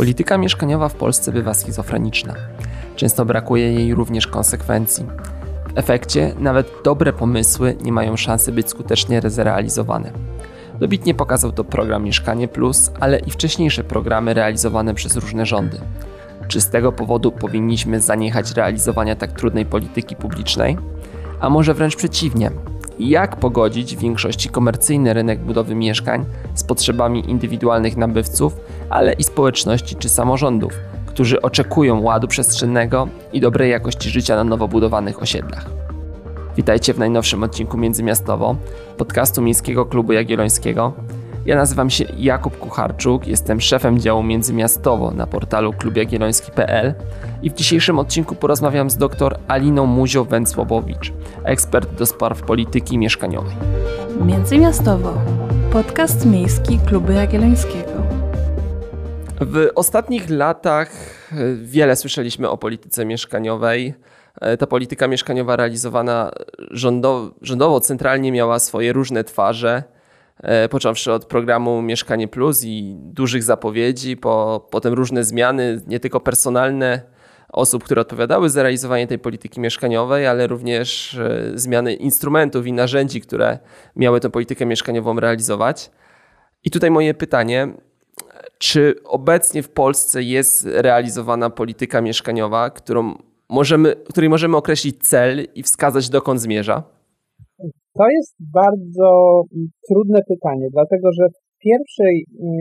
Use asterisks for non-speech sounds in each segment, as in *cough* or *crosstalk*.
Polityka mieszkaniowa w Polsce bywa schizofreniczna. Często brakuje jej również konsekwencji. W efekcie nawet dobre pomysły nie mają szansy być skutecznie zrealizowane. Dobitnie pokazał to program Mieszkanie Plus, ale i wcześniejsze programy realizowane przez różne rządy. Czy z tego powodu powinniśmy zaniechać realizowania tak trudnej polityki publicznej? A może wręcz przeciwnie, jak pogodzić w większości komercyjny rynek budowy mieszkań z potrzebami indywidualnych nabywców, ale i społeczności czy samorządów, którzy oczekują ładu przestrzennego i dobrej jakości życia na nowo budowanych osiedlach. Witajcie w najnowszym odcinku Międzymiastowo, podcastu Miejskiego Klubu Jagiellońskiego. Ja nazywam się Jakub Kucharczuk, jestem szefem działu Międzymiastowo na portalu klubjagielloński.pl i w dzisiejszym odcinku porozmawiam z dr Aliną Muzio-Węcłobowicz, ekspert do spraw polityki mieszkaniowej. Międzymiastowo. Podcast miejski Klubu Jagiellońskiego. W ostatnich latach e, wiele słyszeliśmy o polityce mieszkaniowej. E, ta polityka mieszkaniowa realizowana rządowo, rządowo centralnie miała swoje różne twarze. E, począwszy od programu Mieszkanie Plus i dużych zapowiedzi, po, potem różne zmiany, nie tylko personalne osób, które odpowiadały za realizowanie tej polityki mieszkaniowej, ale również e, zmiany instrumentów i narzędzi, które miały tę politykę mieszkaniową realizować. I tutaj moje pytanie, czy obecnie w Polsce jest realizowana polityka mieszkaniowa, którą możemy, której możemy określić cel i wskazać dokąd zmierza? To jest bardzo trudne pytanie, dlatego że w pierwszej mm,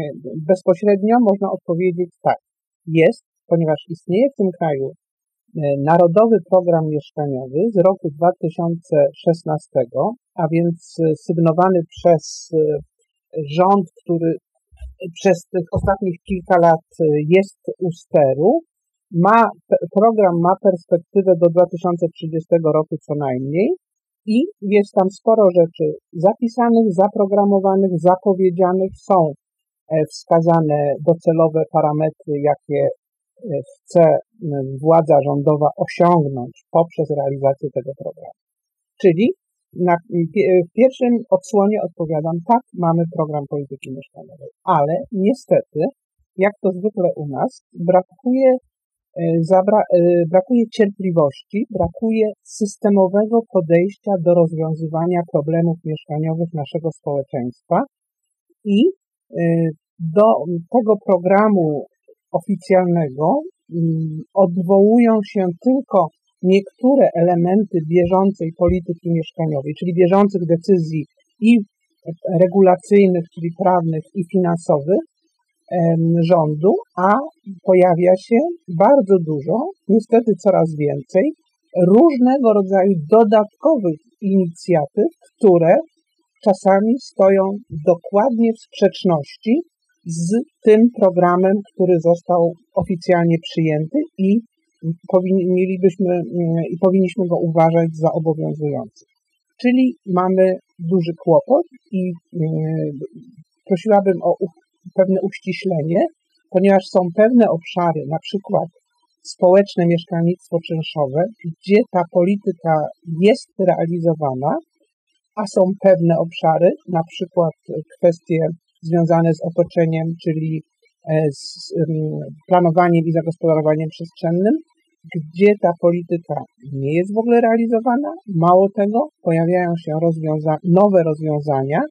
bezpośrednio można odpowiedzieć tak. Jest, ponieważ istnieje w tym kraju e, Narodowy Program Mieszkaniowy z roku 2016, a więc sygnowany przez e, rząd, który przez tych ostatnich kilka lat e, jest u steru. Ma, program ma perspektywę do 2030 roku co najmniej i jest tam sporo rzeczy zapisanych, zaprogramowanych, zapowiedzianych. Są e, wskazane docelowe parametry, jakie e, chce władza rządowa osiągnąć poprzez realizację tego programu. Czyli na, w pierwszym odsłonie odpowiadam, tak, mamy program polityki mieszkaniowej, ale niestety, jak to zwykle u nas, brakuje zabra, e, brakuje cierpliwości, brakuje systemowego podejścia do rozwiązywania problemów mieszkaniowych naszego społeczeństwa i e, do tego programu oficjalnego mm, odwołują się tylko niektóre elementy bieżącej polityki mieszkaniowej, czyli bieżących decyzji i regulacyjnych, czyli prawnych i finansowych, rządu, a pojawia się bardzo dużo, niestety coraz więcej, różnego rodzaju dodatkowych inicjatyw, które czasami stoją dokładnie w sprzeczności z tym programem, który został oficjalnie przyjęty i mielibyśmy i powinniśmy go uważać za obowiązujący. Czyli mamy duży kłopot i prosiłabym o pewne uściślenie, ponieważ są pewne obszary, na przykład społeczne mieszkalnictwo czynszowe, gdzie ta polityka jest realizowana, a są pewne obszary, na przykład kwestie związane z otoczeniem, czyli e, z planowaniem i zagospodarowaniem przestrzennym, gdzie ta polityka nie jest w ogóle realizowana. Mało tego, pojawiają się rozwiąza nowe rozwiązania,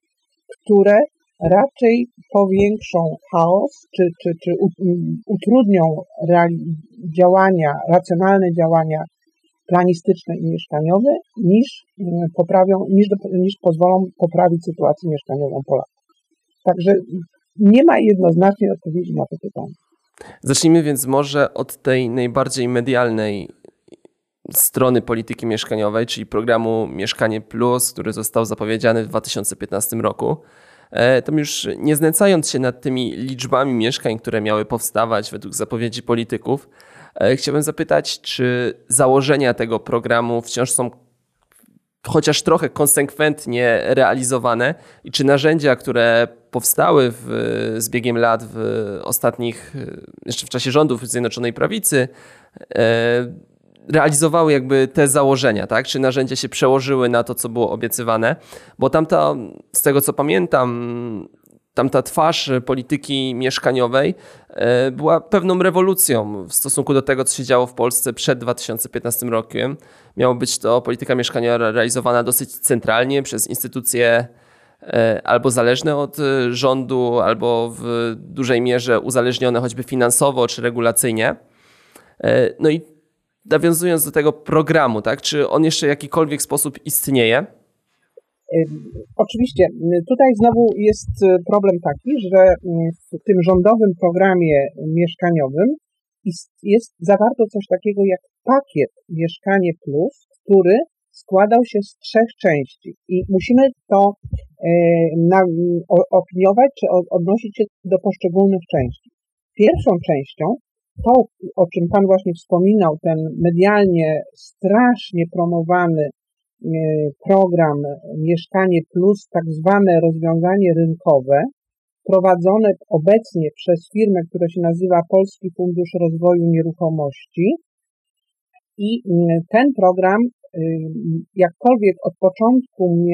które raczej powiększą chaos, czy, czy, czy utrudnią działania, racjonalne działania planistyczne i mieszkaniowe, niż poprawią, niż, niż pozwolą poprawić sytuację mieszkaniową Polaków. Także nie ma jednoznacznej odpowiedzi na to pytanie. Zacznijmy więc może od tej najbardziej medialnej strony polityki mieszkaniowej, czyli programu Mieszkanie Plus, który został zapowiedziany w 2015 roku. E, to już nie znęcając się nad tymi liczbami mieszkań, które miały powstawać według zapowiedzi polityków, e, chciałbym zapytać, czy założenia tego programu wciąż są chociaż trochę konsekwentnie realizowane i czy narzędzia, które powstały w, z biegiem lat w ostatnich, jeszcze w czasie rządów Zjednoczonej Prawicy, e, realizowały jakby te założenia, tak? Czy narzędzia się przełożyły na to, co było obiecywane? Bo tamta, z tego co pamiętam, tamta twarz polityki mieszkaniowej e, była pewną rewolucją w stosunku do tego, co się działo w Polsce przed 2015 rokiem. Miało być to polityka mieszkaniowa realizowana dosyć centralnie przez instytucje e, albo zależne od rządu, albo w dużej mierze uzależnione choćby finansowo czy regulacyjnie. No i nawiązując do tego programu, tak, czy on jeszcze w jakikolwiek sposób istnieje? Oczywiście, tutaj znowu jest e, problem taki, że w tym rządowym programie mieszkaniowym jest zawarto coś takiego jak pakiet Mieszkanie Plus, który składał się z trzech części i musimy to e, opiniować czy odnosić się do poszczególnych części. Pierwszą częścią, to o czym Pan właśnie wspominał, ten medialnie strasznie promowany E, program Mieszkanie Plus, tak zwane rozwiązanie rynkowe, prowadzone obecnie przez firmę, która się nazywa Polski Fundusz Rozwoju Nieruchomości. I ten program, y, jakkolwiek od początku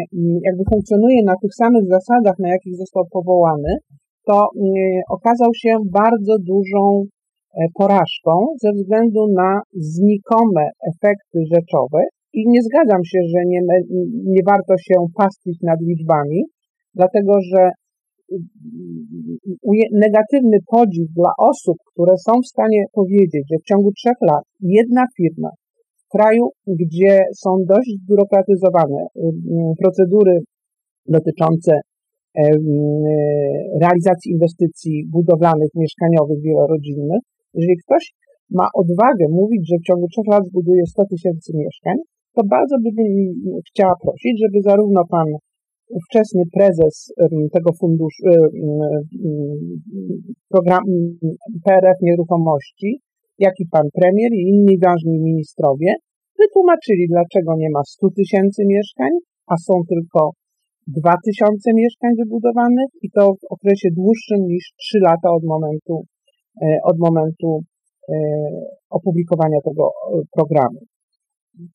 jakby funkcjonuje na tych samych zasadach, na jakich został powołany, to okazał się bardzo dużą porażką ze względu na znikome efekty rzeczowe. I nie zgadzam się, że nie, nie warto się pastwić nad liczbami, dlatego że negatywny podziw dla osób, które są w stanie powiedzieć, że w ciągu trzech lat jedna firma w kraju, gdzie są dość zbiurokratyzowane y, y, procedury dotyczące realizacji inwestycji budowlanych, mieszkaniowych, wielorodzinnych, jeżeli ktoś ma odwagę mówić, że w ciągu trzech lat zbuduje 100 tysięcy mieszkań, to bardzo bym chciała prosić, żeby zarówno pan ówczesny prezes tego funduszu, program PRF Nieruchomości, jak i pan premier i inni ważni ministrowie wytłumaczyli, dlaczego nie ma 100 tysięcy mieszkań, a są tylko 2 tysiące mieszkań wybudowanych i to w okresie dłuższym niż 3 lata od momentu, od momentu e, opublikowania tego e, programu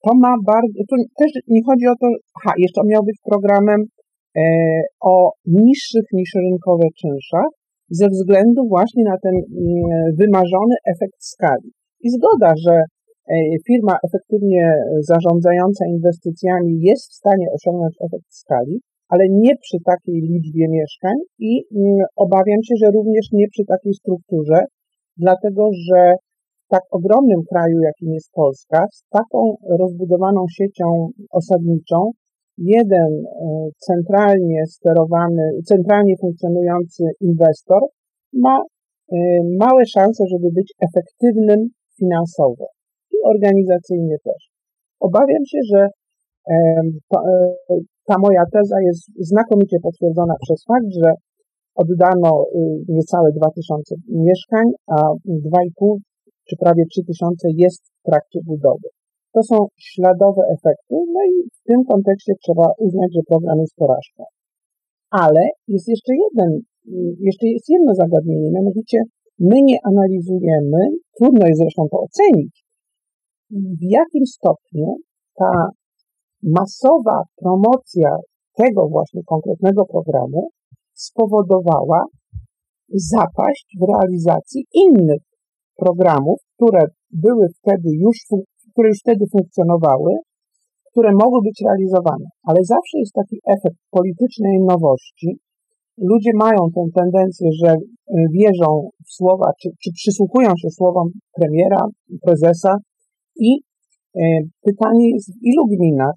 to ma bardzo, to też nie chodzi o to, aha, jeszcze miał być programem e, o niższych niż rynkowe czynszach, ze względu właśnie na ten mm, wymarzony efekt skali. I zgoda, że e, firma efektywnie zarządzająca inwestycjami jest w stanie osiągnąć efekt skali, ale nie przy takiej liczbie mieszkań i mm, obawiam się, że również nie przy takiej strukturze, dlatego że tak ogromnym kraju, jakim jest Polska, z taką rozbudowaną siecią osadniczą, jeden e, centralnie sterowany, centralnie funkcjonujący inwestor ma e, małe szanse, żeby być efektywnym finansowo i organizacyjnie też. Obawiam się, że e, ta moja teza jest znakomicie potwierdzona przez fakt, że oddano y, niecałe 2000 mieszkań, a 2,5 czy prawie 3000 jest w trakcie budowy. To są śladowe efekty, no i w tym kontekście trzeba uznać, że program jest porażką. Ale jest jeszcze jeden, jeszcze jest jedno zagadnienie, mianowicie my nie analizujemy, trudno jest zresztą to ocenić, w jakim stopniu ta masowa promocja tego właśnie konkretnego programu spowodowała zapaść w realizacji innych programów, które były wtedy już, które już wtedy funkcjonowały, które mogły być realizowane. Ale zawsze jest taki efekt politycznej nowości. Ludzie mają tę tendencję, że y, wierzą w słowa, czy, czy przysłuchują się słowom premiera, prezesa i y, pytanie jest, w ilu gminach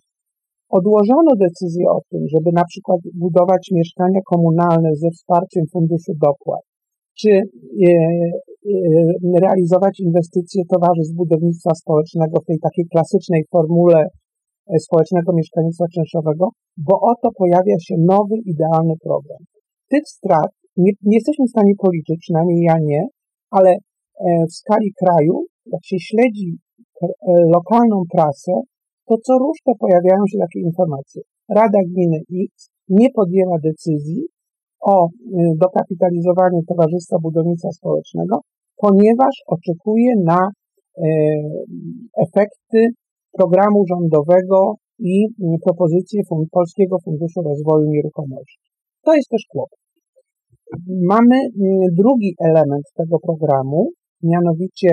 odłożono decyzję o tym, żeby na przykład budować mieszkania komunalne ze wsparciem Funduszu Dopłat, czy e, e, realizować inwestycje towarzystw budownictwa społecznego w tej takiej klasycznej formule e, społecznego mieszkalnictwa czynszowego, bo oto pojawia się nowy, idealny program. Tych strat nie, nie jesteśmy w stanie policzyć, przynajmniej ja nie, ale w skali kraju, jak się śledzi lokalną prasę, to co to pojawiają się takie informacje. Rada Gminy X nie podjęła decyzji o y, dokapitalizowanie Towarzystwa Budownictwa Społecznego, ponieważ oczekuje na y, efekty programu rządowego i y, propozycje Polskiego Funduszu Rozwoju Nieruchomości. To jest też kłopot. Mamy drugi element tego programu, mianowicie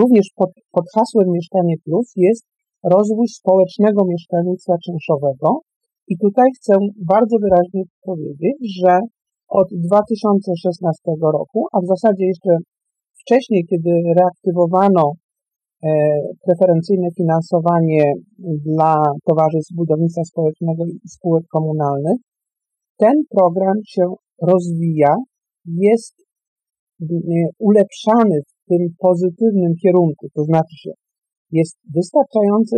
również pod, pod hasłem Mieszkanie Plus jest rozwój społecznego mieszkalnictwa czynszowego. I tutaj chcę bardzo wyraźnie powiedzieć, że od 2016 roku, a w zasadzie jeszcze wcześniej, kiedy reaktywowano e, preferencyjne finansowanie dla towarzystw budownictwa społecznego i spółek komunalnych, ten program się rozwija, jest e, ulepszany w tym pozytywnym kierunku, to znaczy się jest wystarczający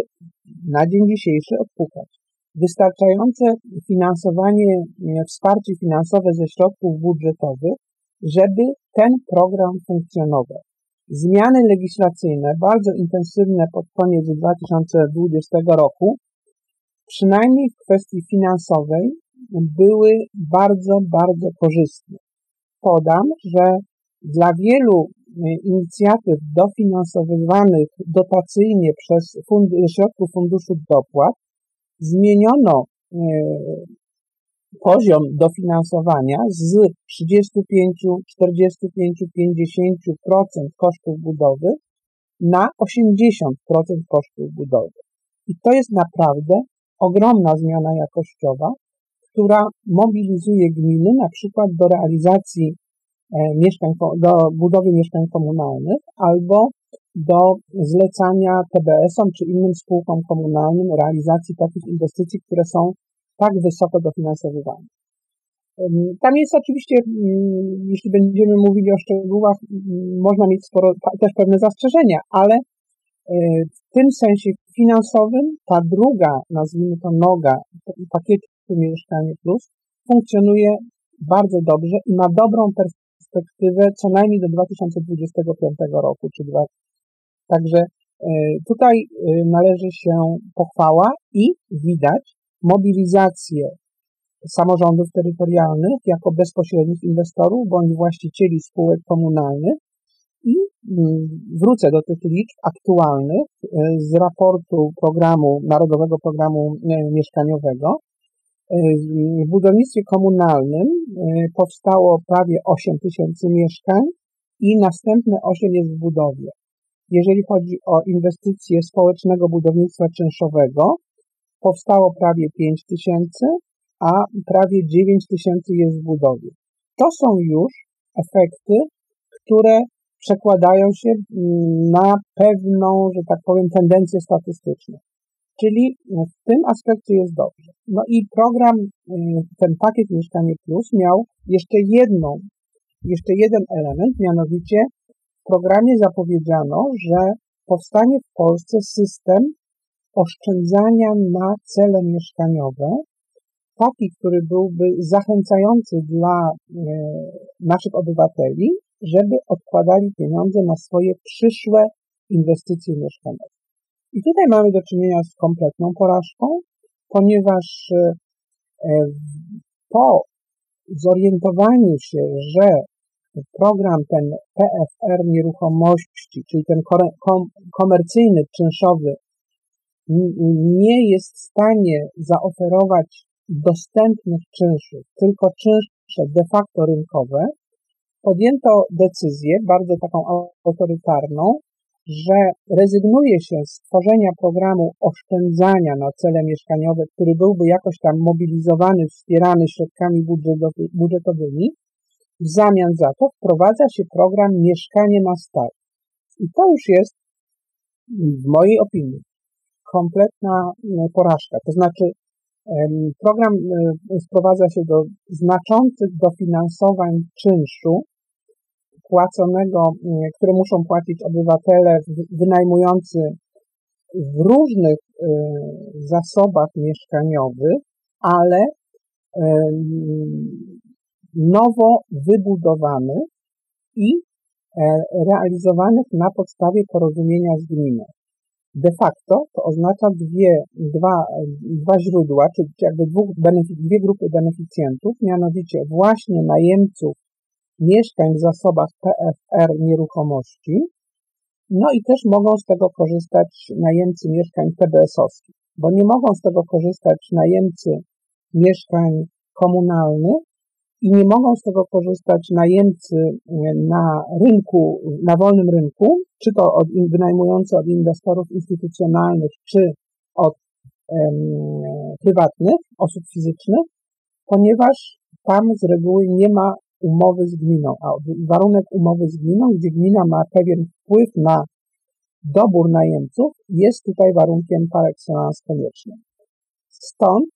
na dzień dzisiejszy odpukać. Wystarczające finansowanie, e, wsparcie finansowe ze środków budżetowych, żeby ten program funkcjonował. Zmiany legislacyjne, bardzo intensywne pod koniec 2020 roku, przynajmniej w kwestii finansowej, były bardzo, bardzo korzystne. Podam, że dla wielu e, inicjatyw dofinansowywanych dotacyjnie przez fund środków Funduszu Dopłat zmieniono e, poziom dofinansowania z 35, 45, 50% kosztów budowy na 80% kosztów budowy. I to jest naprawdę ogromna zmiana jakościowa, która mobilizuje gminy na przykład do realizacji mieszkań, do budowy mieszkań komunalnych albo do zlecania TBS-om czy innym spółkom komunalnym realizacji takich inwestycji, które są tak wysoko dofinansowywane. Tam jest oczywiście, jeśli będziemy mówili o szczegółach, można mieć sporo, też pewne zastrzeżenia, ale e, w tym sensie finansowym ta druga, nazwijmy to noga pakietu Mieszkanie Plus funkcjonuje bardzo dobrze i ma dobrą perspektywę co najmniej do 2025 roku. Czy dwa. Także e, tutaj e, należy się pochwała i widać mobilizację samorządów terytorialnych jako bezpośrednich inwestorów bądź właścicieli spółek komunalnych i mm, wrócę do tych liczb aktualnych e, z raportu programu, Narodowego Programu Mieszkaniowego. W budownictwie komunalnym e, powstało prawie 8 tysięcy mieszkań i następne 8 jest w budowie. Jeżeli chodzi o inwestycje społecznego budownictwa czynszowego, powstało prawie 5 tysięcy, a prawie 9 tysięcy jest w budowie. To są już efekty, które przekładają się mm, na pewną, że tak powiem, tendencję statystyczną. Czyli w tym aspekcie jest dobrze. No i program, y, ten pakiet Mieszkanie Plus miał jeszcze jedną, jeszcze jeden element, mianowicie w programie zapowiedziano, że powstanie w Polsce system oszczędzania na cele mieszkaniowe, taki, który byłby zachęcający dla y, naszych obywateli, żeby odkładali pieniądze na swoje przyszłe inwestycje mieszkaniowe. I tutaj mamy do czynienia z kompletną porażką, ponieważ e, po zorientowaniu się, że program ten PFR nieruchomości, czyli ten komercyjny, czynszowy, nie jest w stanie zaoferować dostępnych czynszów, tylko czynsze de facto rynkowe, podjęto decyzję, bardzo taką autorytarną, że rezygnuje się z tworzenia programu oszczędzania na cele mieszkaniowe, który byłby jakoś tam mobilizowany, wspierany środkami budżetowymi. W zamian za to wprowadza się program Mieszkanie na start. I to już jest, w mojej opinii, kompletna e, porażka. To znaczy, program e, sprowadza się do znaczących dofinansowań czynszu płaconego, mm, które muszą płacić obywatele wynajmujący w różnych y, zasobach mieszkaniowych, ale nowo wybudowanych i e, realizowanych na podstawie porozumienia z gminą. De facto to oznacza dwie, dwa, dwa źródła, czyli jakby dwóch dwie grupy beneficjentów, mianowicie właśnie najemców mieszkań w zasobach PFR nieruchomości, no i też mogą z tego korzystać najemcy mieszkań TBS-owskich, bo nie mogą z tego korzystać najemcy mieszkań komunalnych, i nie mogą z tego korzystać najemcy na rynku, na wolnym rynku, czy to od, wynajmujący od inwestorów instytucjonalnych, czy od prywatnych, osób fizycznych, ponieważ tam z reguły nie ma umowy z gminą, a warunek umowy z gminą, gdzie gmina ma pewien wpływ na dobór najemców, jest tutaj warunkiem par excellence koniecznym. Stąd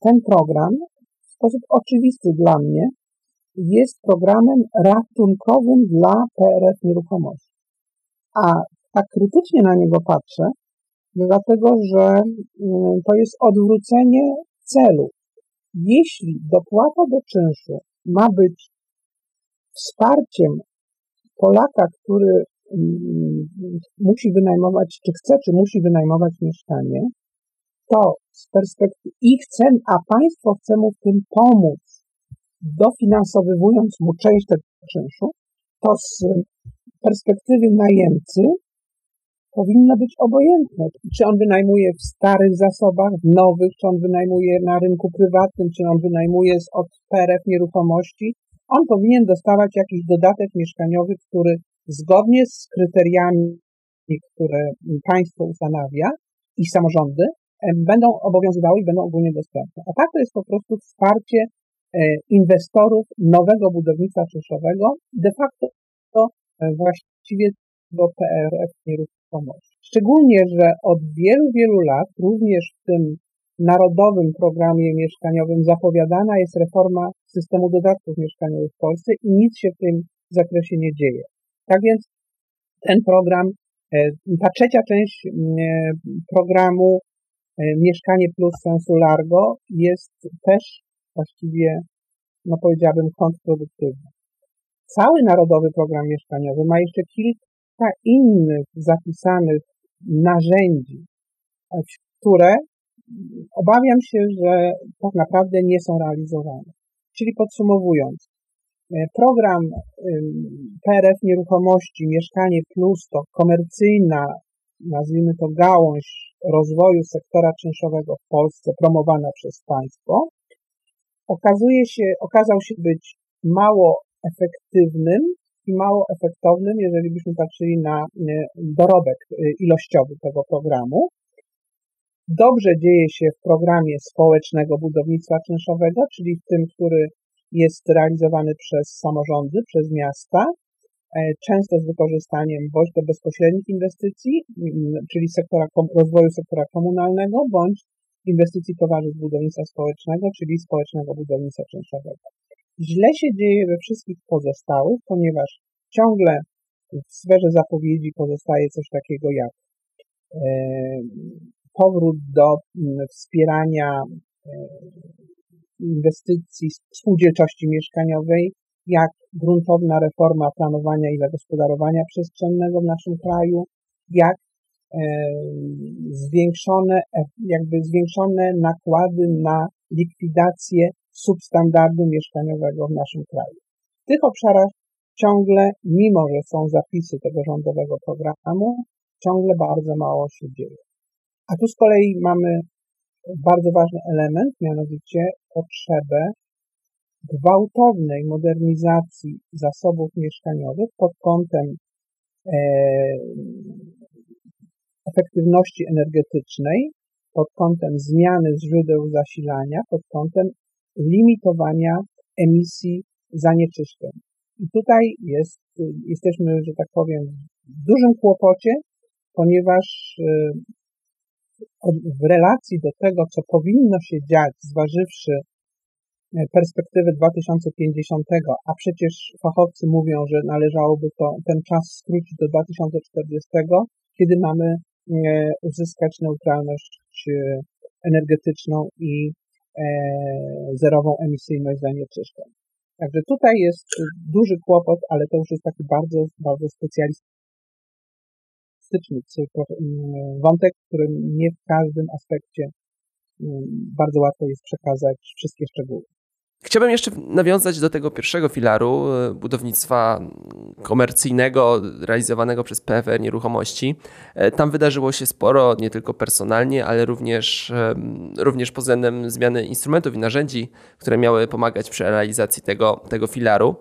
ten program w sposób oczywisty dla mnie jest programem ratunkowym dla PRF Nieruchomości. A tak krytycznie na niego patrzę, dlatego że mm, to jest odwrócenie celu. Jeśli dopłata do czynszu ma być wsparciem Polaka, który mm, musi wynajmować, czy chce, czy musi wynajmować mieszkanie, to z perspektywy i chce, a państwo chce mu w tym pomóc, dofinansowywując mu część tego czynszu, to z perspektywy najemcy powinno być obojętne. Czy on wynajmuje w starych zasobach, w nowych, czy on wynajmuje na rynku prywatnym, czy on wynajmuje od PRF nieruchomości, on powinien dostawać jakiś dodatek mieszkaniowy, który zgodnie z kryteriami, które państwo ustanawia i samorządy, będą obowiązywały i będą ogólnie dostępne. A tak to jest po prostu wsparcie e, inwestorów nowego budownictwa czynszowego, de facto to e, właściwie do PRF nieruchomości. Szczególnie, że od wielu, wielu lat, również w tym narodowym programie mieszkaniowym zapowiadana jest reforma systemu dodatków mieszkaniowych w Polsce i nic się w tym zakresie nie dzieje. Tak więc ten program, e, ta trzecia część programu E, mieszkanie Plus sensu largo jest też właściwie, no powiedziałabym, kontrproduktywne. Cały Narodowy Program Mieszkaniowy ma jeszcze kilka innych zapisanych narzędzi, e, które obawiam się, że tak naprawdę nie są realizowane. Czyli podsumowując, e, program PRF Nieruchomości Mieszkanie Plus to komercyjna, nazwijmy to gałąź rozwoju sektora czynszowego w Polsce promowana przez państwo, okazuje się, okazał się być mało efektywnym i mało efektownym, jeżeli byśmy patrzyli na e, dorobek e, ilościowy tego programu. Dobrze dzieje się w programie społecznego budownictwa czynszowego, czyli w tym, który jest realizowany przez samorządy, przez miasta, E, często z wykorzystaniem bądź to bezpośrednich inwestycji, czyli sektora, rozwoju sektora komunalnego, bądź inwestycji towarzystw budownictwa społecznego, czyli społecznego budownictwa czynszowego. Źle się dzieje we wszystkich pozostałych, ponieważ ciągle w sferze zapowiedzi pozostaje coś takiego jak e, powrót do wspierania e, inwestycji spółdzielczości mieszkaniowej, jak gruntowna reforma planowania i zagospodarowania przestrzennego w naszym kraju, jak e, zwiększone, e, jakby zwiększone nakłady na likwidację substandardu mieszkaniowego w naszym kraju. W tych obszarach ciągle, mimo że są zapisy tego rządowego programu, ciągle bardzo mało się dzieje. A tu z kolei mamy bardzo ważny element, mianowicie potrzebę gwałtownej modernizacji zasobów mieszkaniowych pod kątem e, efektywności energetycznej, pod kątem zmiany źródeł zasilania, pod kątem limitowania emisji zanieczyszczeń. I tutaj jest, jesteśmy, że tak powiem, w dużym kłopocie, ponieważ e, w relacji do tego, co powinno się dziać, zważywszy perspektywy 2050, a przecież fachowcy mówią, że należałoby to, ten czas skrócić do 2040, kiedy mamy e, uzyskać neutralność e, energetyczną i e, zerową emisyjność zanieczyszczeń. Także tutaj jest duży kłopot, ale to już jest taki bardzo, bardzo specjalistyczny wątek, który nie w każdym aspekcie bardzo łatwo jest przekazać wszystkie szczegóły. Chciałbym jeszcze nawiązać do tego pierwszego filaru e, budownictwa komercyjnego realizowanego przez PFR Nieruchomości. E, tam wydarzyło się sporo, nie tylko personalnie, ale również, e, również pod względem zmiany instrumentów i narzędzi, które miały pomagać przy realizacji tego, tego filaru.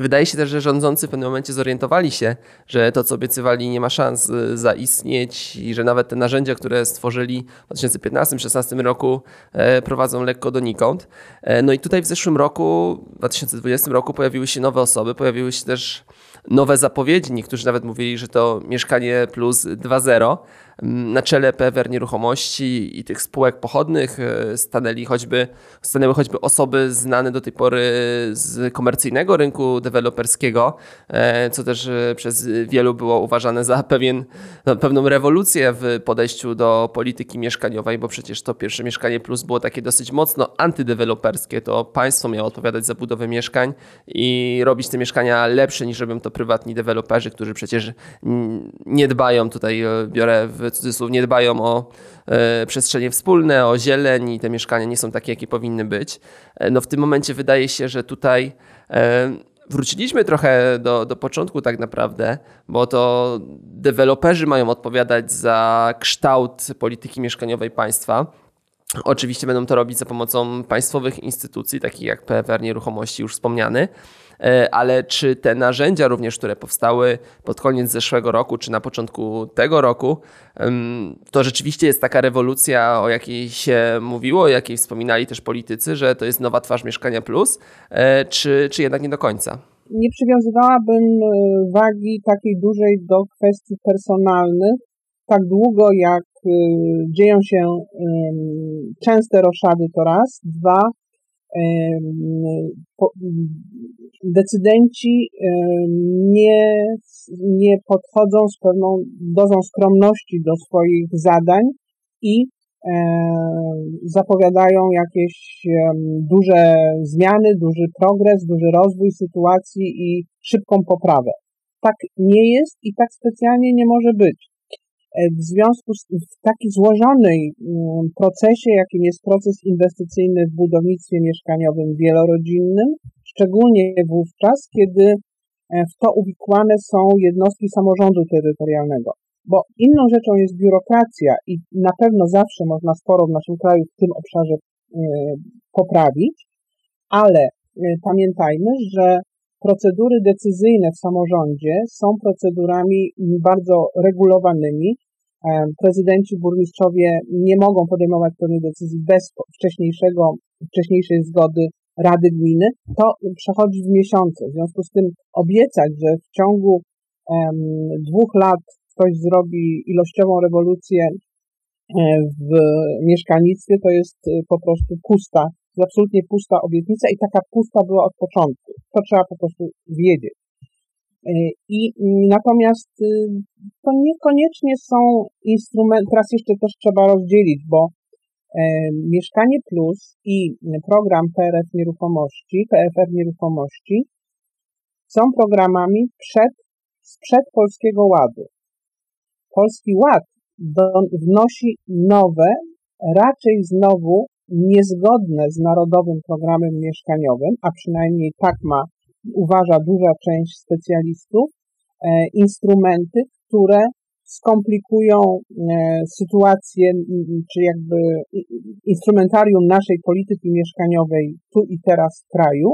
Wydaje się też, że rządzący w pewnym momencie zorientowali się, że to, co obiecywali, nie ma szans y, zaistnieć i że nawet te narzędzia, które stworzyli w 2015-2016 roku, e, prowadzą lekko donikąd. E, no i tutaj w zeszłym roku, w 2020 roku, pojawiły się nowe osoby, pojawiły się też nowe zapowiedzi. Niektórzy nawet mówili, że to mieszkanie plus 2.0. Na czele PWR Nieruchomości i tych spółek pochodnych e, stanęli choćby, stanęły choćby osoby znane do tej pory z komercyjnego rynku deweloperskiego, e, co też e, przez wielu było uważane za pewien, pewną rewolucję w podejściu do polityki mieszkaniowej, bo przecież to pierwsze mieszkanie plus było takie dosyć mocno antydeweloperskie. To państwo miało odpowiadać za budowę mieszkań i robić te mieszkania lepsze niż robią to prywatni deweloperzy, którzy przecież nie dbają, tutaj biorę w cudzysłów nie dbają o e, przestrzenie wspólne, o zieleń i te mieszkania nie są takie, jakie powinny być. E, no w tym momencie wydaje się, że tutaj e, wróciliśmy trochę do, do początku tak naprawdę, bo to deweloperzy mają odpowiadać za kształt polityki mieszkaniowej państwa. Oczywiście będą to robić za pomocą państwowych instytucji, takich jak PFR Nieruchomości już wspomniany, E, ale czy te narzędzia również, które powstały pod koniec zeszłego roku, czy na początku tego roku, to rzeczywiście jest taka rewolucja, o jakiej się mówiło, o jakiej wspominali też politycy, że to jest nowa twarz Mieszkania Plus, e, czy, czy jednak nie do końca? Nie przywiązywałabym e, wagi takiej dużej do kwestii personalnych, tak długo jak dzieją się częste roszady to raz, dwa, decydenci nie, nie podchodzą z pewną dozą skromności do swoich zadań i zapowiadają jakieś duże zmiany, duży progres, duży rozwój sytuacji i szybką poprawę. Tak nie jest i tak specjalnie nie może być. E, w związku z w takim złożonej procesie, jakim jest proces inwestycyjny w budownictwie mieszkaniowym wielorodzinnym, szczególnie wówczas, kiedy e, w to uwikłane są jednostki samorządu terytorialnego. Bo inną rzeczą jest biurokracja i na pewno zawsze można sporo w naszym kraju w tym obszarze e, poprawić, ale pamiętajmy, że procedury decyzyjne w samorządzie są procedurami bardzo regulowanymi. Prezydenci, burmistrzowie nie mogą podejmować pewnych decyzji bez wcześniejszego, wcześniejszej zgody Rady Gminy. To przechodzi w miesiące. W związku z tym obiecać, że w ciągu um, dwóch lat ktoś zrobi ilościową rewolucję e, w mieszkalnictwie, to jest e, po prostu pusta absolutnie pusta obietnica i taka pusta była od początku. To trzeba po prostu wiedzieć. E, I natomiast y, to niekoniecznie są instrumenty, teraz jeszcze też trzeba rozdzielić, bo Mieszkanie Plus i program PRF Nieruchomości, PFR Nieruchomości są programami przed, sprzed Polskiego Ładu. Polski Ład wnosi nowe, raczej znowu niezgodne z Narodowym Programem Mieszkaniowym, a przynajmniej tak ma, uważa duża część specjalistów, e, instrumenty, które skomplikują e, sytuację, czy jakby instrumentarium naszej polityki mieszkaniowej tu i teraz w kraju,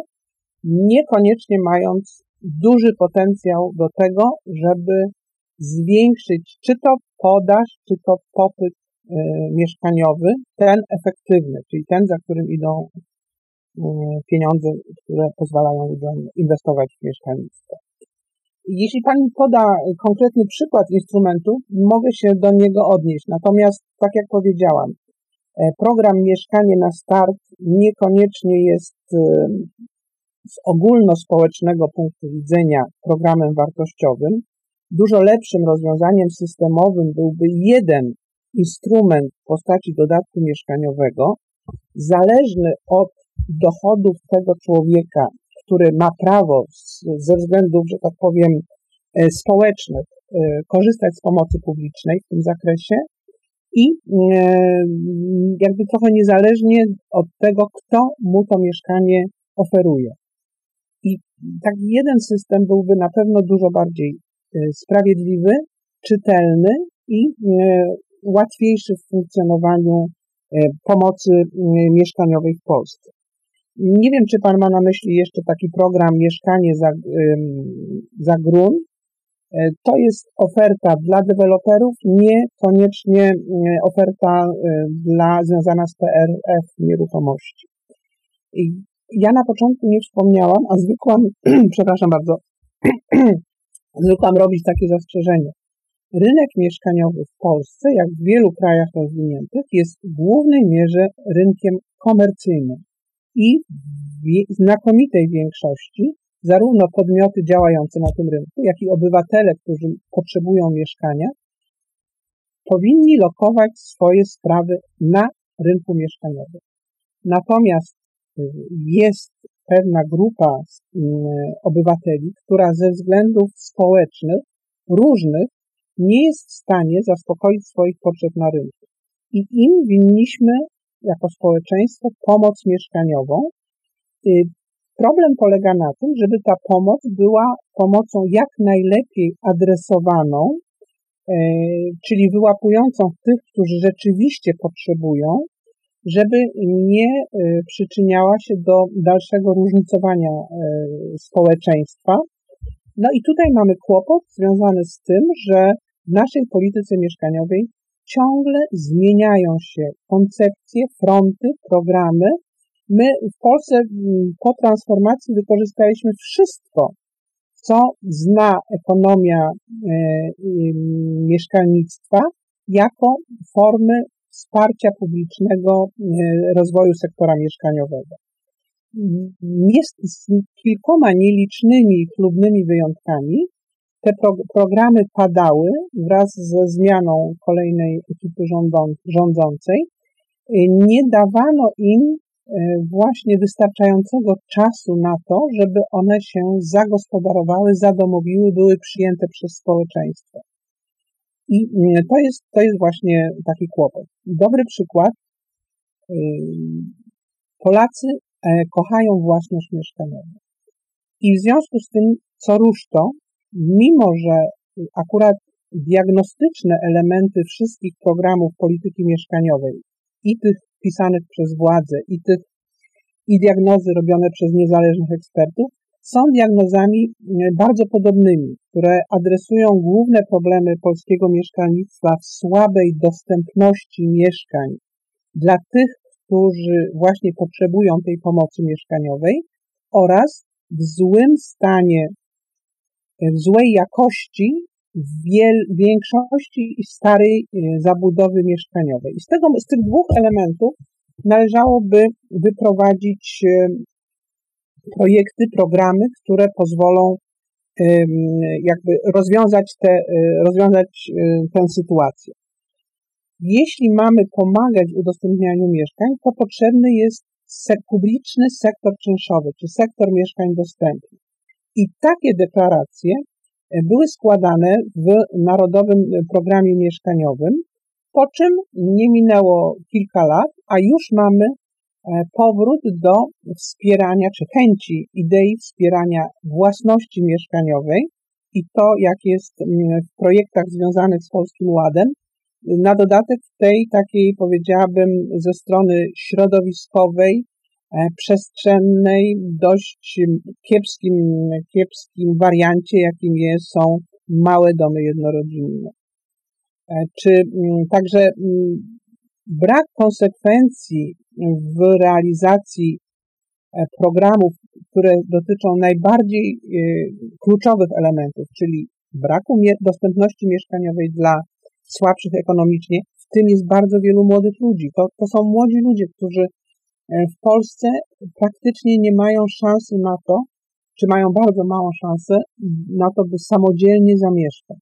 niekoniecznie mając duży potencjał do tego, żeby zwiększyć czy to podaż, czy to popyt Y, mieszkaniowy, ten efektywny, czyli ten, za którym idą y, pieniądze, które pozwalają ludziom inwestować w mieszkalnictwo. Jeśli Pani poda konkretny przykład instrumentu, mogę się do niego odnieść. Natomiast, tak jak powiedziałam, e, program Mieszkanie na Start niekoniecznie jest y, z ogólnospołecznego punktu widzenia programem wartościowym. Dużo lepszym rozwiązaniem systemowym byłby jeden instrument w postaci dodatku mieszkaniowego, zależny od dochodów tego człowieka, który ma prawo ze względów, że tak powiem, e, społecznych e, korzystać z pomocy publicznej w tym zakresie i jakby trochę niezależnie od tego, kto mu to mieszkanie oferuje. I taki jeden system byłby na pewno dużo bardziej sprawiedliwy, czytelny i łatwiejszy w funkcjonowaniu pomocy mieszkaniowej w Polsce. Nie wiem, czy Pan ma na myśli jeszcze taki program Mieszkanie za, za grunt. E, to jest oferta dla deweloperów, niekoniecznie oferta dla, związana z PRF nieruchomości. I ja na początku nie wspomniałam, a zwykłam, *clears throat* przepraszam bardzo, *clears throat* zwykłam robić takie zastrzeżenie. Rynek mieszkaniowy w Polsce, jak w wielu krajach rozwiniętych, jest w głównej mierze rynkiem komercyjnym i w znakomitej większości zarówno podmioty działające na tym rynku, jak i obywatele, którzy potrzebują mieszkania, powinni lokować swoje sprawy na rynku mieszkaniowym. Natomiast y, jest pewna grupa y, obywateli, która ze względów społecznych różnych nie jest w stanie zaspokoić swoich potrzeb na rynku. I im winniśmy jako społeczeństwo pomoc mieszkaniową. Y, problem polega na tym, żeby ta pomoc była pomocą jak najlepiej adresowaną, y, czyli wyłapującą tych, którzy rzeczywiście potrzebują, żeby nie y, przyczyniała się do dalszego różnicowania społeczeństwa. No i tutaj mamy kłopot związany z tym, że w naszej polityce mieszkaniowej ciągle zmieniają się koncepcje, fronty, programy. My w Polsce po transformacji wykorzystaliśmy wszystko, co zna ekonomia e, mieszkalnictwa jako formy wsparcia publicznego e, rozwoju sektora mieszkaniowego. Z kilkoma nielicznymi chlubnymi wyjątkami, te pro, programy padały wraz ze zmianą kolejnej ekipy rządzącej. Y, nie dawano im y, właśnie wystarczającego czasu na to, żeby one się zagospodarowały, zadomowiły, były przyjęte przez społeczeństwo. I y, to jest, to jest właśnie taki kłopot. Dobry przykład. Polacy e, kochają własność mieszkaniową. I w związku z tym, co rusz to, mimo że akurat diagnostyczne elementy wszystkich programów polityki mieszkaniowej i tych pisanych przez władze, i tych i diagnozy robione przez niezależnych ekspertów są diagnozami e, bardzo podobnymi, które adresują główne problemy polskiego mieszkalnictwa w słabej dostępności mieszkań dla tych, którzy właśnie potrzebują tej pomocy mieszkaniowej oraz w złym stanie w złej jakości w większości starej e, zabudowy mieszkaniowej. I z, tego, z tych dwóch elementów należałoby wyprowadzić e, projekty, programy, które pozwolą jakby rozwiązać, te, e, rozwiązać tę sytuację. Jeśli mamy pomagać w udostępnianiu mieszkań, to potrzebny jest publiczny sektor czynszowy, czy sektor mieszkań dostępnych. I takie deklaracje e, były składane w Narodowym Programie Mieszkaniowym, po czym nie minęło kilka lat, a już mamy e, powrót do wspierania, czy chęci idei wspierania własności mieszkaniowej i to, jak jest w projektach związanych z Polskim Ładem. Na dodatek tej takiej, powiedziałabym, ze strony środowiskowej, przestrzennej, dość kiepskim, kiepskim wariancie, jakim jest, są małe domy jednorodzinne. E, czy także brak konsekwencji w realizacji e, programów, które dotyczą najbardziej kluczowych elementów, czyli braku dostępności mieszkaniowej dla słabszych ekonomicznie, w tym jest bardzo wielu młodych ludzi. To, to są młodzi ludzie, którzy E, w Polsce praktycznie nie mają szansy na to, czy mają bardzo małą szansę na to, by samodzielnie zamieszkać.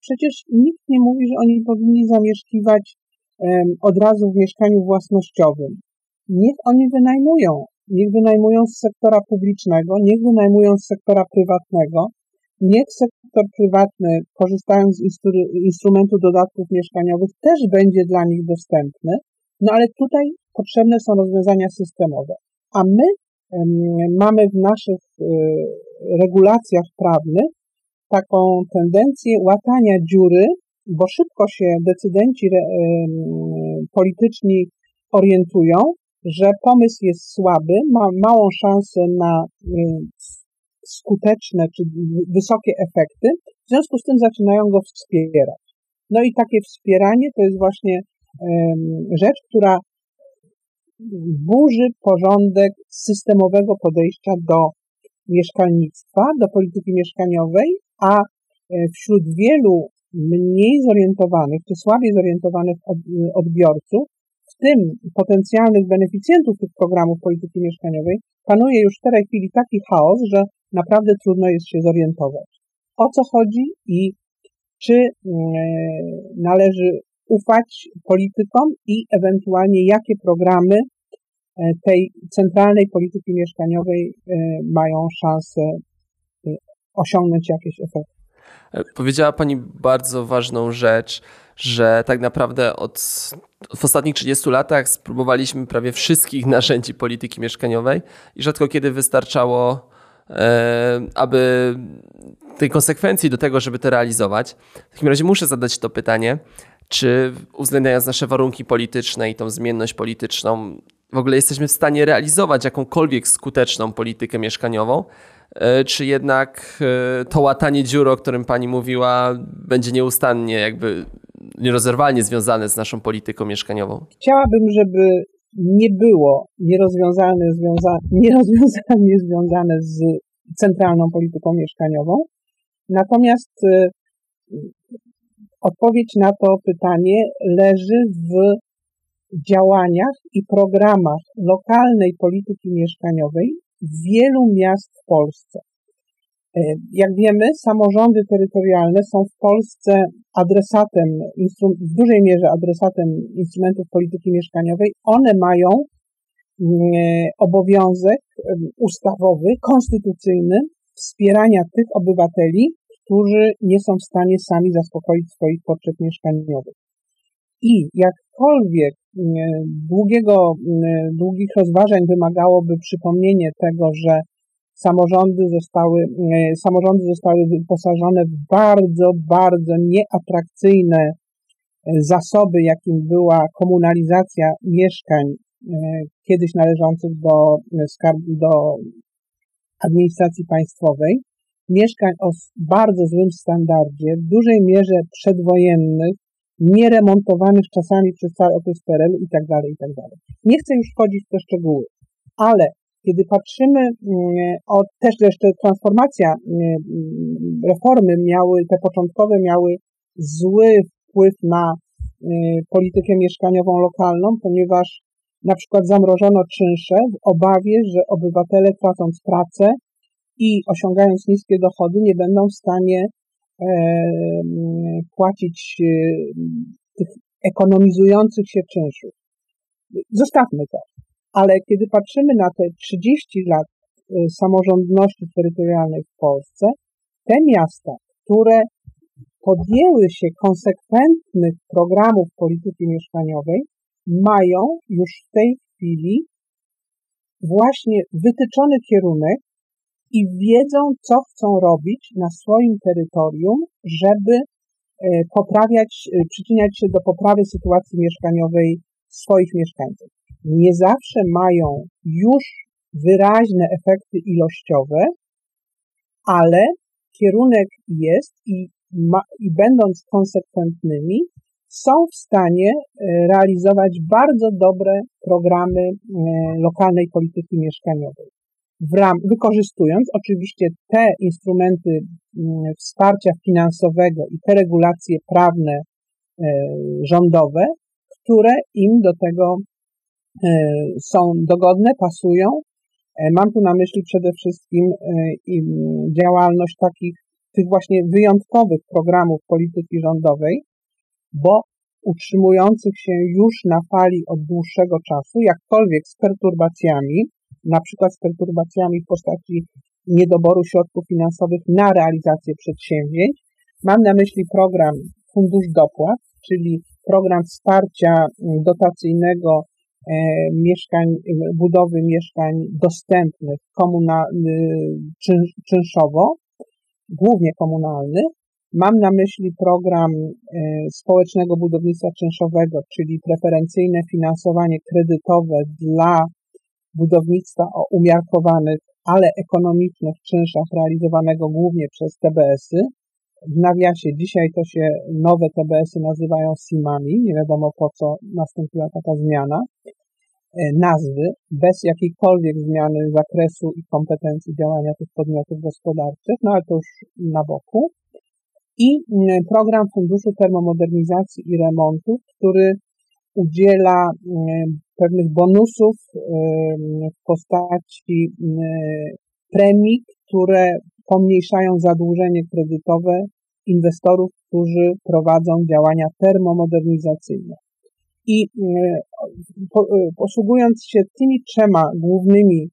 Przecież nikt nie mówi, że oni powinni zamieszkiwać od razu w mieszkaniu własnościowym. Niech oni wynajmują. Niech wynajmują z sektora publicznego, niech wynajmują z sektora prywatnego. Niech sektor prywatny, korzystając z instrumentu dodatków mieszkaniowych, też będzie dla nich dostępny, no ale tutaj potrzebne są rozwiązania systemowe. A my mamy w naszych y, regulacjach prawnych taką tendencję łatania dziury, bo szybko się decydenci polityczni orientują, że pomysł jest słaby, ma małą szansę na y, skuteczne czy wysokie efekty, w związku z tym zaczynają go wspierać. No i takie wspieranie to jest właśnie rzecz, która burzy porządek systemowego podejścia do mieszkalnictwa, do polityki mieszkaniowej, a e, wśród wielu mniej zorientowanych czy słabiej zorientowanych odbiorców, w tym potencjalnych beneficjentów tych programów polityki mieszkaniowej, panuje już w tej chwili taki chaos, że naprawdę trudno jest się zorientować. O co chodzi i czy mm, e, należy ufać politykom i ewentualnie jakie programy e, tej centralnej polityki mieszkaniowej e, mają szansę e, osiągnąć jakieś efekty. Powiedziała Pani bardzo ważną rzecz, że tak naprawdę od, w ostatnich 30 latach spróbowaliśmy prawie wszystkich *laughs* narzędzi polityki mieszkaniowej i rzadko kiedy wystarczało, aby tej konsekwencji do tego, żeby to realizować. W takim razie muszę zadać to pytanie czy uwzględniając nasze warunki polityczne i tą zmienność polityczną, w ogóle jesteśmy w stanie realizować jakąkolwiek skuteczną politykę mieszkaniową, e, czy jednak e, to łatanie dziur, o którym pani mówiła, będzie nieustannie, jakby nierozerwalnie związane z naszą polityką mieszkaniową? Chciałabym, żeby nie było nierozwiązalne, związa, nierozwiązalnie związane z centralną polityką mieszkaniową. Natomiast e, Odpowiedź na to pytanie leży w działaniach i programach lokalnej polityki mieszkaniowej wielu miast w Polsce. E, jak wiemy, samorządy terytorialne są w Polsce adresatem, w dużej mierze adresatem instrumentów polityki mieszkaniowej. One mają e, obowiązek ustawowy, konstytucyjny wspierania tych obywateli, którzy nie są w stanie sami zaspokoić swoich potrzeb mieszkaniowych. I jakkolwiek mm, długiego, mm, długich rozważań wymagałoby przypomnienie tego, że samorządy zostały, mm, samorządy zostały wyposażone w bardzo, bardzo nieatrakcyjne e, zasoby, jakim była komunalizacja mieszkań e, kiedyś należących do, do administracji państwowej, mieszkań o bardzo złym standardzie, w dużej mierze przedwojennych, nieremontowanych czasami przez cały okres PRL-u i tak dalej, i tak. Nie chcę już wchodzić w te szczegóły, ale kiedy patrzymy, mm, o, też jeszcze transformacja, mm, reformy miały, te początkowe miały zły wpływ na y, politykę mieszkaniową lokalną, ponieważ na przykład zamrożono czynsze w obawie, że obywatele tracąc pracę, i osiągając niskie dochody nie będą w stanie e, płacić e, tych ekonomizujących się czynszów. Zostawmy to. Ale kiedy patrzymy na te 30 lat e, samorządności terytorialnej w Polsce, te miasta, które podjęły się konsekwentnych programów polityki mieszkaniowej, mają już w tej chwili właśnie wytyczony kierunek, i wiedzą, co chcą robić na swoim terytorium, żeby e, poprawiać, e, przyczyniać się do poprawy sytuacji mieszkaniowej swoich mieszkańców. Nie zawsze mają już wyraźne efekty ilościowe, ale kierunek jest i, ma, i będąc konsekwentnymi, są w stanie e, realizować bardzo dobre programy lokalnej polityki mieszkaniowej w ram, wykorzystując oczywiście te instrumenty mm, wsparcia finansowego i te regulacje prawne e, rządowe, które im do tego e, są dogodne, pasują. E, mam tu na myśli przede wszystkim działalność takich, tych właśnie wyjątkowych programów polityki rządowej, bo utrzymujących się już na fali od dłuższego czasu, jakkolwiek z perturbacjami, na przykład z perturbacjami w postaci niedoboru środków finansowych na realizację przedsięwzięć. Mam na myśli program Fundusz Dopłat, czyli program wsparcia dotacyjnego e, mieszkań, budowy mieszkań dostępnych czynszowo, głównie komunalnych. Mam na myśli program e, społecznego budownictwa czynszowego, czyli preferencyjne finansowanie kredytowe dla budownictwa o umiarkowanych, ale ekonomicznych czynszach realizowanego głównie przez TBS-y. W nawiasie dzisiaj to się nowe TBS-y nazywają SIM-ami, nie wiadomo po co nastąpiła taka zmiana e, nazwy, bez jakiejkolwiek zmiany zakresu i kompetencji działania tych podmiotów gospodarczych, no ale to już na boku. I mm, program Funduszu Termomodernizacji i Remontu, który udziela mm, pewnych bonusów w postaci premii, które pomniejszają zadłużenie kredytowe inwestorów, którzy prowadzą działania termomodernizacyjne. I posługując się tymi trzema głównymi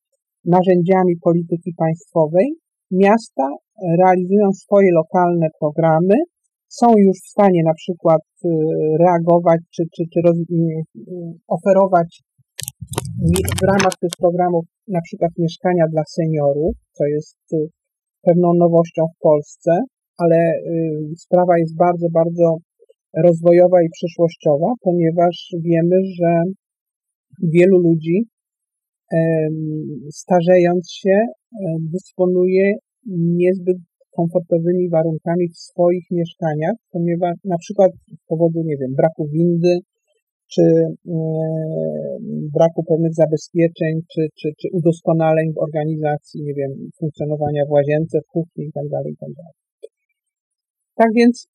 narzędziami polityki państwowej, miasta realizują swoje lokalne programy, są już w stanie na przykład y, reagować czy, czy, czy roz, y, y, oferować w ramach tych programów na przykład mieszkania dla seniorów, co jest pewną nowością w Polsce, ale sprawa jest bardzo, bardzo rozwojowa i przyszłościowa, ponieważ wiemy, że wielu ludzi starzejąc się dysponuje niezbyt komfortowymi warunkami w swoich mieszkaniach, ponieważ na przykład z powodu, nie wiem, braku windy, czy yy, braku pewnych zabezpieczeń, czy, czy, czy udoskonaleń w organizacji, nie wiem, funkcjonowania w łazience, w kuchni itd., tak itd. Tak, tak więc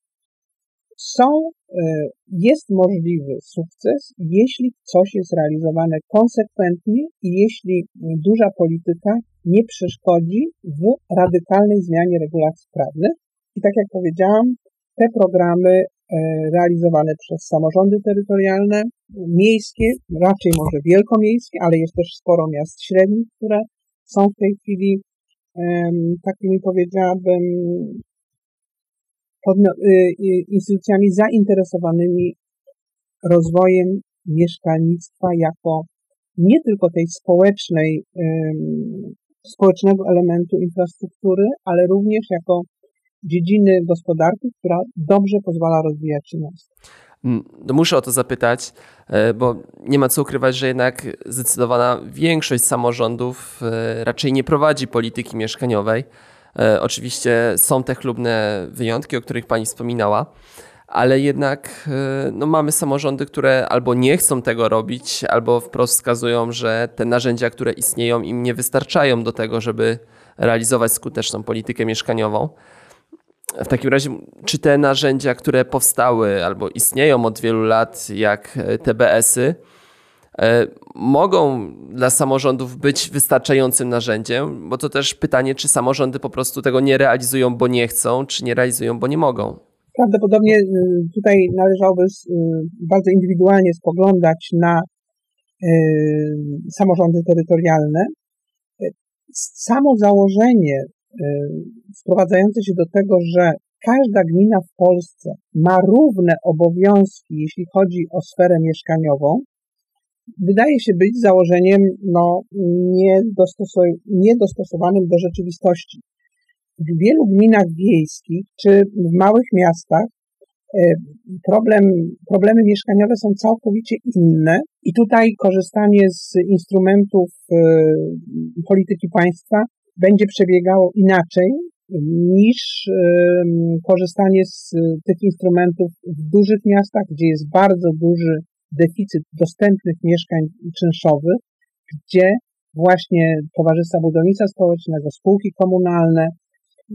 są, e, jest możliwy sukces, jeśli coś jest realizowane konsekwentnie i jeśli duża polityka nie przeszkodzi w radykalnej zmianie regulacji prawnych. I tak jak powiedziałam, te programy e, realizowane przez samorządy terytorialne, miejskie, raczej może wielkomiejskie, ale jest też sporo miast średnich, które są w tej chwili takimi powiedziałabym instytucjami zainteresowanymi rozwojem mieszkalnictwa jako nie tylko tej społecznej, społecznego elementu infrastruktury, ale również jako dziedziny gospodarki, która dobrze pozwala rozwijać się miasto. No muszę o to zapytać, e, bo nie ma co ukrywać, że jednak zdecydowana większość samorządów e, raczej nie prowadzi polityki mieszkaniowej. E, oczywiście są te chlubne wyjątki, o których pani wspominała, ale jednak e, no, mamy samorządy, które albo nie chcą tego robić, albo wprost wskazują, że te narzędzia, które istnieją, im nie wystarczają do tego, żeby realizować skuteczną politykę mieszkaniową. W takim razie, czy te narzędzia, które powstały albo istnieją od wielu lat, jak TBS-y, E, mogą dla samorządów być wystarczającym narzędziem, bo to też pytanie, czy samorządy po prostu tego nie realizują, bo nie chcą, czy nie realizują, bo nie mogą. Prawdopodobnie y, tutaj należałoby y, bardzo indywidualnie spoglądać na y, samorządy terytorialne. Samo założenie sprowadzające się do tego, że każda gmina w Polsce ma równe obowiązki, jeśli chodzi o sferę mieszkaniową, wydaje się być założeniem no, niedostosowanym do rzeczywistości. W wielu gminach wiejskich czy w małych miastach e, problem, problemy mieszkaniowe są całkowicie inne i tutaj korzystanie z instrumentów e, polityki państwa będzie przebiegało inaczej niż e, korzystanie z tych instrumentów w dużych miastach, gdzie jest bardzo duży deficyt dostępnych mieszkań czynszowych, gdzie właśnie Towarzystwa Budownictwa Społecznego, spółki komunalne,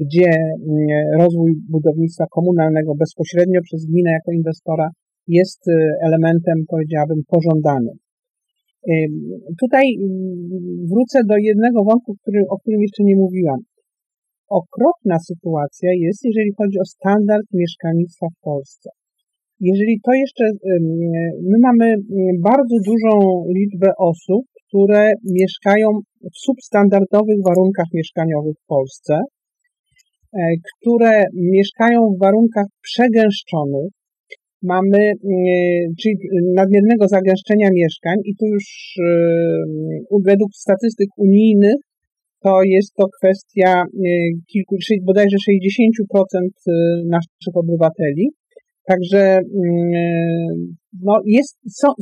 gdzie mm, rozwój budownictwa komunalnego bezpośrednio przez gminę jako inwestora jest y, elementem, powiedziałabym, pożądanym. Tutaj mm, wrócę do jednego wątku, który, o którym jeszcze nie mówiłam. Okropna sytuacja jest, jeżeli chodzi o standard mieszkalnictwa w Polsce. Jeżeli to jeszcze, my mamy bardzo dużą liczbę osób, które mieszkają w substandardowych warunkach mieszkaniowych w Polsce, e, które mieszkają w warunkach przegęszczonych, mamy, e, czyli nadmiernego zagęszczenia mieszkań i tu już według statystyk unijnych to jest to kwestia kilku, bodajże 60% naszych obywateli. Także mm, no jest, co,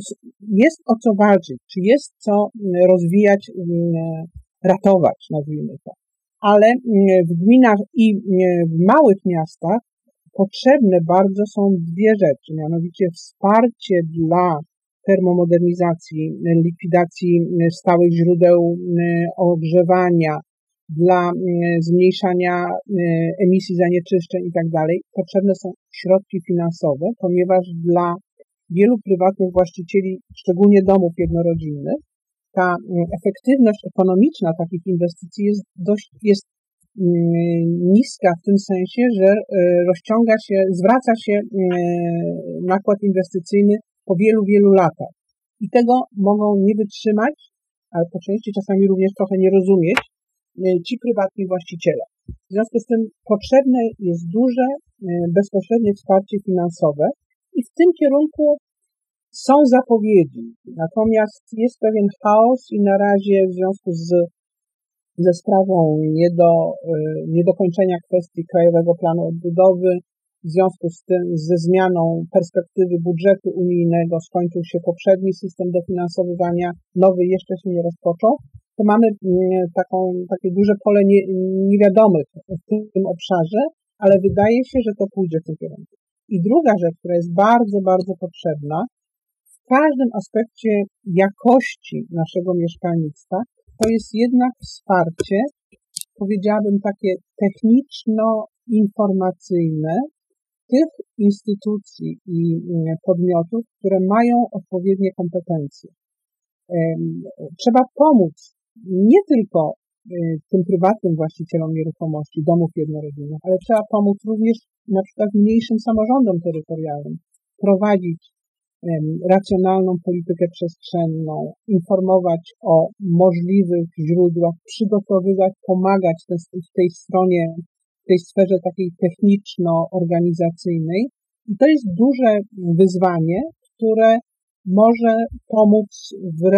jest o co walczyć, czy jest co mm, rozwijać, mm, ratować, nazwijmy to. Ale w gminach i w małych miastach potrzebne bardzo są dwie rzeczy, mianowicie wsparcie dla termomodernizacji, likwidacji stałych źródeł ogrzewania, dla mm, zmniejszania y, emisji zanieczyszczeń i tak potrzebne są środki finansowe, ponieważ dla wielu prywatnych właścicieli, szczególnie domów jednorodzinnych, ta mm, efektywność ekonomiczna takich inwestycji jest dość, jest mm, niska w tym sensie, że rozciąga się, zwraca się nakład inwestycyjny po wielu, wielu latach. I tego mogą nie wytrzymać, ale po części czasami również trochę nie rozumieć, ci prywatni właściciele. W związku z tym potrzebne jest duże, y, bezpośrednie wsparcie finansowe i w tym kierunku są zapowiedzi. Natomiast jest pewien chaos i na razie w związku z, ze sprawą nie do, y, niedokończenia kwestii Krajowego Planu Odbudowy, w związku z tym ze zmianą perspektywy budżetu unijnego skończył się poprzedni system dofinansowywania, nowy jeszcze się nie rozpoczął to mamy mm, taką, takie duże pole nie, niewiadomych w tym obszarze, ale wydaje się, że to pójdzie w tym kierunku. I druga rzecz, która jest bardzo, bardzo potrzebna, w każdym aspekcie jakości naszego mieszkalnictwa, to jest jednak wsparcie, powiedziałabym takie techniczno-informacyjne tych instytucji i mm, podmiotów, które mają odpowiednie kompetencje. Trzeba pomóc nie tylko y, tym prywatnym właścicielom nieruchomości, domów jednorodzinnych, ale trzeba pomóc również na przykład mniejszym samorządom terytorialnym prowadzić racjonalną politykę przestrzenną, informować o możliwych źródłach, przygotowywać, pomagać w tej stronie, w tej sferze takiej techniczno-organizacyjnej. I to jest duże wyzwanie, które może pomóc w,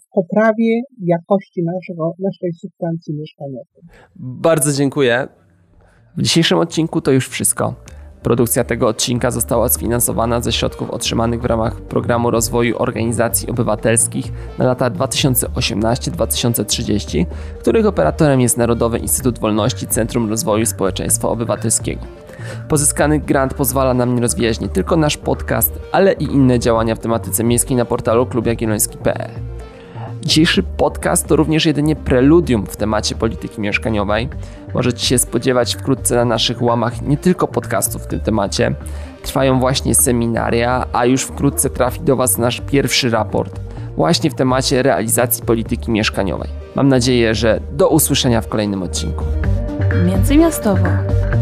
w poprawie jakości naszego, naszej substancji mieszkaniowej. Bardzo dziękuję. W dzisiejszym odcinku to już wszystko. Produkcja tego odcinka została sfinansowana ze środków otrzymanych w ramach Programu Rozwoju Organizacji Obywatelskich na lata 2018-2030, których operatorem jest Narodowy Instytut Wolności Centrum Rozwoju Społeczeństwa Obywatelskiego. Pozyskany grant pozwala nam rozwijać nie tylko nasz podcast, ale i inne działania w tematyce miejskiej na portalu klubjagielloński.pl. Dzisiejszy podcast to również jedynie preludium w temacie polityki mieszkaniowej. Możecie się spodziewać wkrótce na naszych łamach nie tylko podcastów w tym temacie. Trwają właśnie seminaria, a już wkrótce trafi do Was nasz pierwszy raport właśnie w temacie realizacji polityki mieszkaniowej. Mam nadzieję, że do usłyszenia w kolejnym odcinku. Międzymiastowo.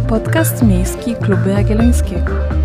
Podcast miejski Kluby Jagiellońskiego.